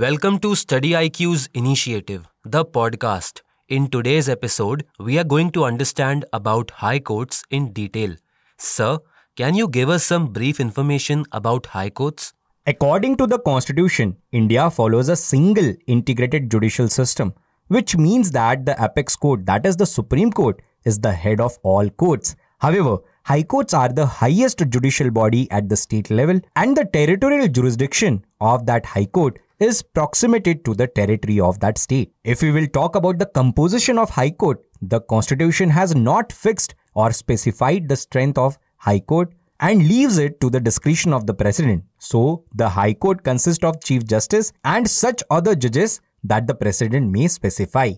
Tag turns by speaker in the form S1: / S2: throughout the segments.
S1: Welcome to Study IQ's initiative, the podcast. In today's episode, we are going to understand about high courts in detail. Sir, can you give us some brief information about high courts?
S2: According to the constitution, India follows a single integrated judicial system, which means that the apex court, that is the Supreme Court, is the head of all courts. However, high courts are the highest judicial body at the state level, and the territorial jurisdiction of that high court is proximated to the territory of that state. If we will talk about the composition of High Court, the Constitution has not fixed or specified the strength of High Court and leaves it to the discretion of the President. So, the High Court consists of Chief Justice and such other judges that the President may specify.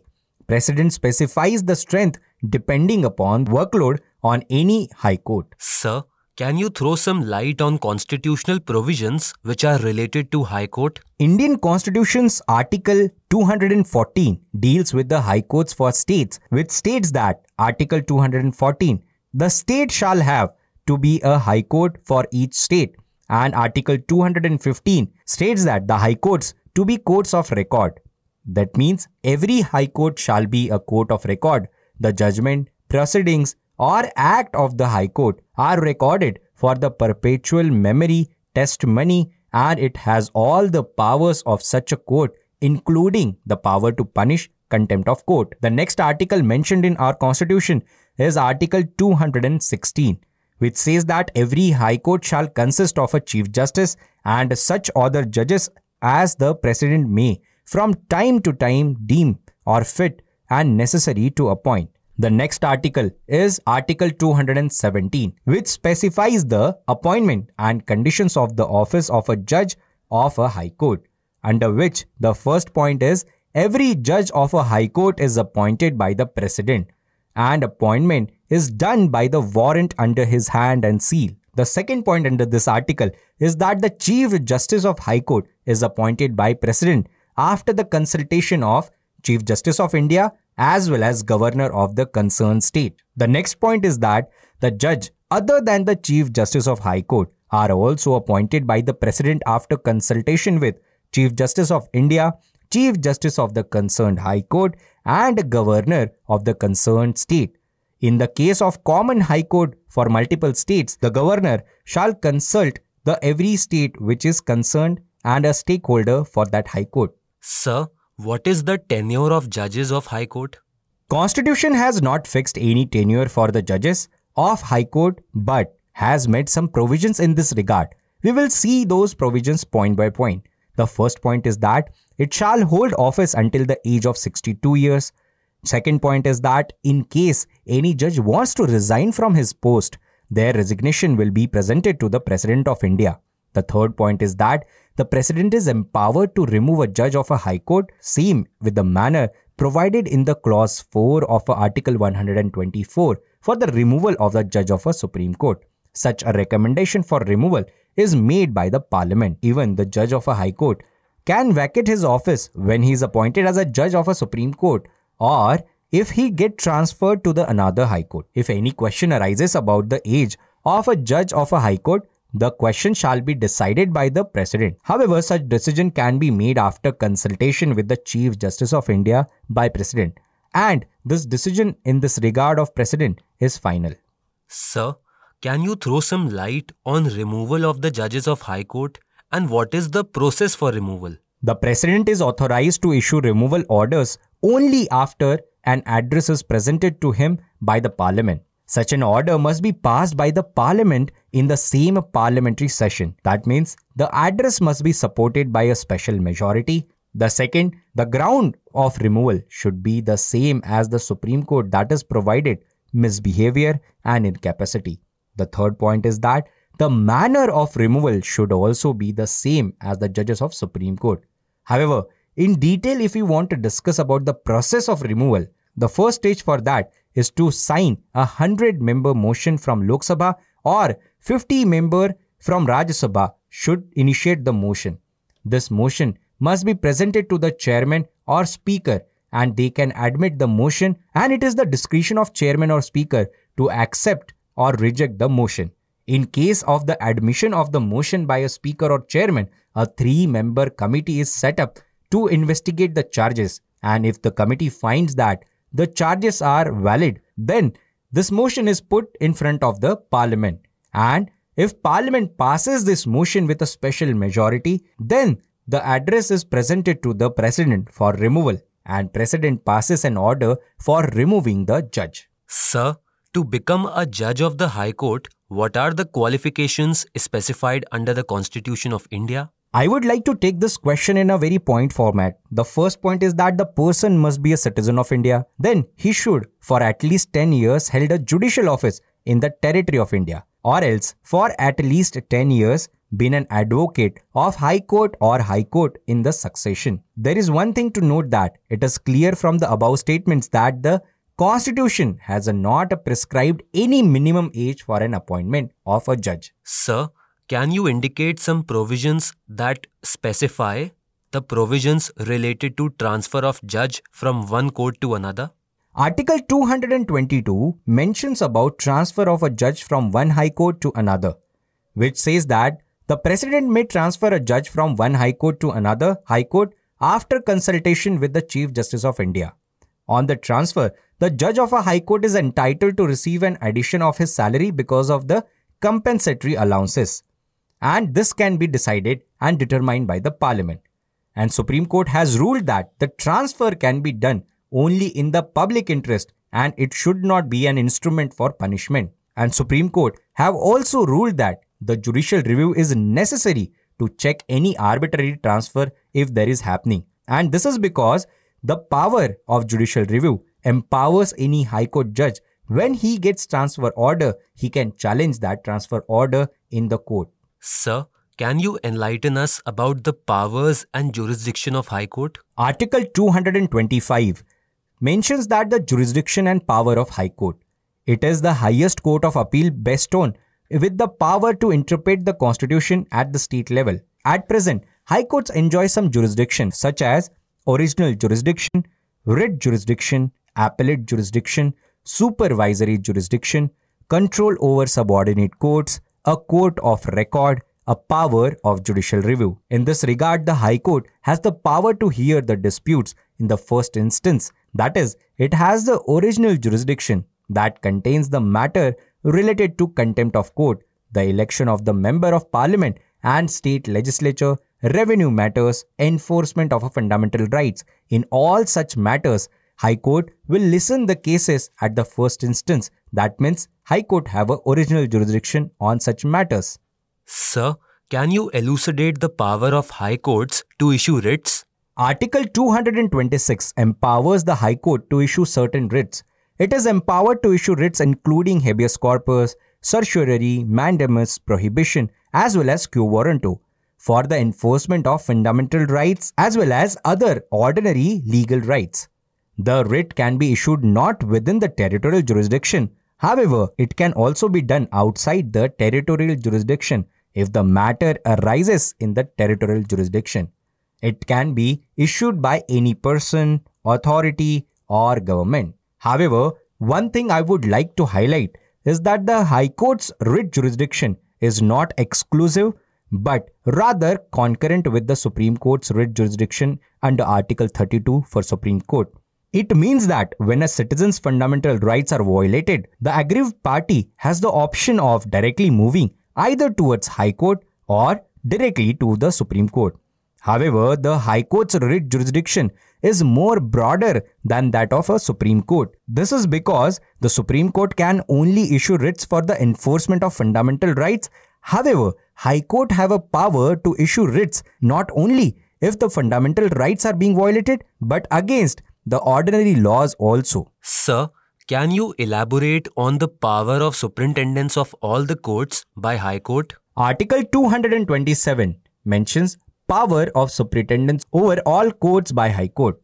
S2: President specifies the strength depending upon workload on any High Court.
S1: Sir, can you throw some light on constitutional provisions which are related to High Court?
S2: Indian Constitution's Article 214 deals with the High Courts for states, which states that Article 214 the state shall have to be a High Court for each state, and Article 215 states that the High Courts to be courts of record. That means every High Court shall be a court of record. The judgment, proceedings, or act of the High Court are recorded for the perpetual memory, testimony, and it has all the powers of such a court, including the power to punish contempt of court. The next article mentioned in our constitution is Article 216, which says that every High Court shall consist of a Chief Justice and such other judges as the President may, from time to time, deem or fit and necessary to appoint. The next article is Article 217, which specifies the appointment and conditions of the office of a judge of a high court, under which the first point is every judge of a high court is appointed by the president, and appointment is done by the warrant under his hand and seal. The second point under this article is that the Chief Justice of High Court is appointed by President after the consultation of Chief Justice of India as well as governor of the concerned state. The next point is that the judge, other than the Chief Justice of High Court, are also appointed by the President after consultation with Chief Justice of India, Chief Justice of the concerned High Court, and Governor of the concerned state. In the case of common High Court for multiple states, the Governor shall consult the every state which is concerned and a stakeholder for that High Court.
S1: Sir, what is the tenure of judges of High Court?
S2: Constitution has not fixed any tenure for the judges of High Court but has made some provisions in this regard. We will see those provisions point by point. The first point is that it shall hold office until the age of 62 years. Second point is that in case any judge wants to resign from his post, their resignation will be presented to the President of India. The third point is that the president is empowered to remove a judge of a high court, same with the manner provided in the clause 4 of Article 124 for the removal of the judge of a Supreme Court. Such a recommendation for removal is made by the Parliament. Even the judge of a High Court can vacate his office when he is appointed as a judge of a Supreme Court or if he get transferred to the another High Court. If any question arises about the age of a judge of a High Court, the question shall be decided by the President. However, such decision can be made after consultation with the Chief Justice of India by President. And this decision in this regard of President is final.
S1: Sir, can you throw some light on removal of the judges of High Court and what is the process for removal?
S2: The President is authorized to issue removal orders only after an address is presented to him by the Parliament. Such an order must be passed by the Parliament in the same parliamentary session. That means the address must be supported by a special majority. The second, the ground of removal should be the same as the Supreme Court that is provided misbehavior and incapacity. The third point is that the manner of removal should also be the same as the judges of Supreme Court. However, in detail if we want to discuss about the process of removal, the first stage for that is to sign a 100 member motion from Lok Sabha or 50 member from Rajya Sabha should initiate the motion. This motion must be presented to the chairman or speaker and they can admit the motion and it is the discretion of chairman or speaker to accept or reject the motion. In case of the admission of the motion by a speaker or chairman, a three member committee is set up to investigate the charges. And if the committee finds that the charges are valid, then this motion is put in front of the parliament. And if parliament passes this motion with a special majority, then the address is presented to the president for removal and president passes an order for removing the judge.
S1: Sir, to become a judge of the High Court, what are the qualifications specified under the Constitution of India?
S2: I would like to take this question in a very point format. The first point is that the person must be a citizen of India. Then he should, for at least 10 years, held a judicial office in the territory of India, or else for at least 10 years, been an advocate of High Court or High Court in the succession. There is one thing to note that it is clear from the above statements that the Constitution has not prescribed any minimum age for an appointment of a judge.
S1: Sir, can you indicate some provisions that specify the provisions related to transfer of judge from one court to another?
S2: Article 222 mentions about transfer of a judge from one high court to another, which says that the president may transfer a judge from one high court to another high court after consultation with the Chief Justice of India. On the transfer, the judge of a high court is entitled to receive an addition of his salary because of the compensatory allowances and this can be decided and determined by the parliament. And Supreme Court has ruled that the transfer can be done only in the public interest and it should not be an instrument for punishment. And Supreme Court have also ruled that the judicial review is necessary to check any arbitrary transfer if there is happening. And this is because the power of judicial review empowers any high court judge when he gets transfer order he can challenge that transfer order in the court
S1: Sir, can you enlighten us about the powers and jurisdiction of High Court?
S2: Article 225 mentions that the jurisdiction and power of High Court. It is the highest court of appeal on with the power to interpret the constitution at the state level. At present, high courts enjoy some jurisdiction such as original jurisdiction, writ jurisdiction, appellate jurisdiction, supervisory jurisdiction, control over subordinate courts, a court of record, a power of judicial review. In this regard, the High Court has the power to hear the disputes in the first instance. That is, it has the original jurisdiction that contains the matter related to contempt of court, the election of the member of parliament and state legislature, revenue matters, enforcement of fundamental rights. In all such matters, High Court will listen the cases at the first instance. That means High Court have a original jurisdiction on such matters.
S1: Sir, can you elucidate the power of High Courts to issue writs?
S2: Article 226 empowers the High Court to issue certain writs. It is empowered to issue writs including habeas corpus, certiorari, mandamus, prohibition, as well as quo warranto for the enforcement of fundamental rights as well as other ordinary legal rights. The writ can be issued not within the territorial jurisdiction. However, it can also be done outside the territorial jurisdiction if the matter arises in the territorial jurisdiction. It can be issued by any person, authority, or government. However, one thing I would like to highlight is that the High Court's writ jurisdiction is not exclusive but rather concurrent with the Supreme Court's writ jurisdiction under Article 32 for Supreme Court. It means that when a citizen's fundamental rights are violated, the aggrieved party has the option of directly moving either towards High Court or directly to the Supreme Court. However, the High Court's writ jurisdiction is more broader than that of a Supreme Court. This is because the Supreme Court can only issue writs for the enforcement of fundamental rights. However, High Court have a power to issue writs not only if the fundamental rights are being violated but against the ordinary laws also.
S1: Sir, can you elaborate on the power of superintendence of all the courts by High Court?
S2: Article 227 mentions power of superintendence over all courts by High Court.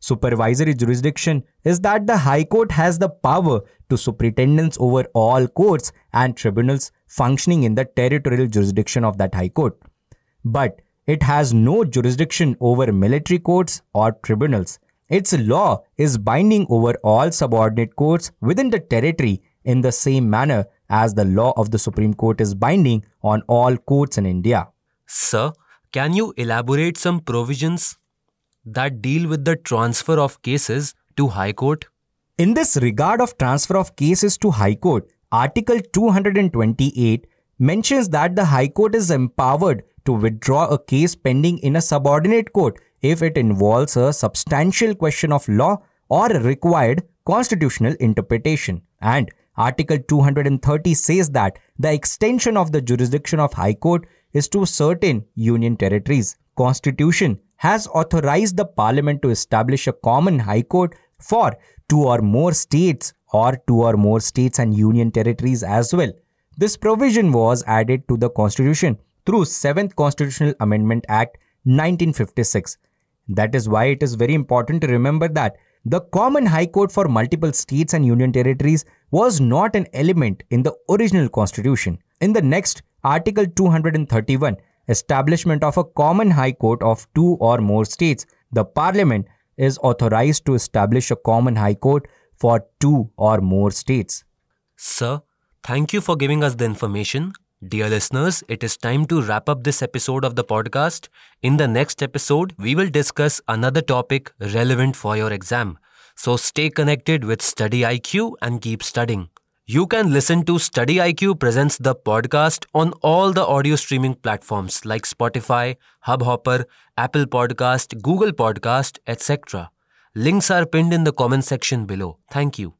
S2: Supervisory jurisdiction is that the High Court has the power to superintendence over all courts and tribunals functioning in the territorial jurisdiction of that High Court. But it has no jurisdiction over military courts or tribunals. Its law is binding over all subordinate courts within the territory in the same manner as the law of the Supreme Court is binding on all courts in India.
S1: Sir, can you elaborate some provisions that deal with the transfer of cases to High Court?
S2: In this regard of transfer of cases to High Court, Article 228 mentions that the High Court is empowered to withdraw a case pending in a subordinate court if it involves a substantial question of law or a required constitutional interpretation. And Article 230 says that the extension of the jurisdiction of High Court is to certain union territories. Constitution has authorized the parliament to establish a common high court for two or more states or two or more states and union territories as well. This provision was added to the constitution through 7th Constitutional Amendment Act 1956. That is why it is very important to remember that the common high court for multiple states and union territories was not an element in the original constitution. In the next Article 231, establishment of a common high court of two or more states, the parliament is authorized to establish a common high court for two or more states.
S1: Sir, thank you for giving us the information. Dear listeners, it is time to wrap up this episode of the podcast. In the next episode, we will discuss another topic relevant for your exam. So stay connected with Study IQ and keep studying. You can listen to Study IQ presents the podcast on all the audio streaming platforms like Spotify, Hubhopper, Apple Podcast, Google Podcast, etc. Links are pinned in the comment section below. Thank you.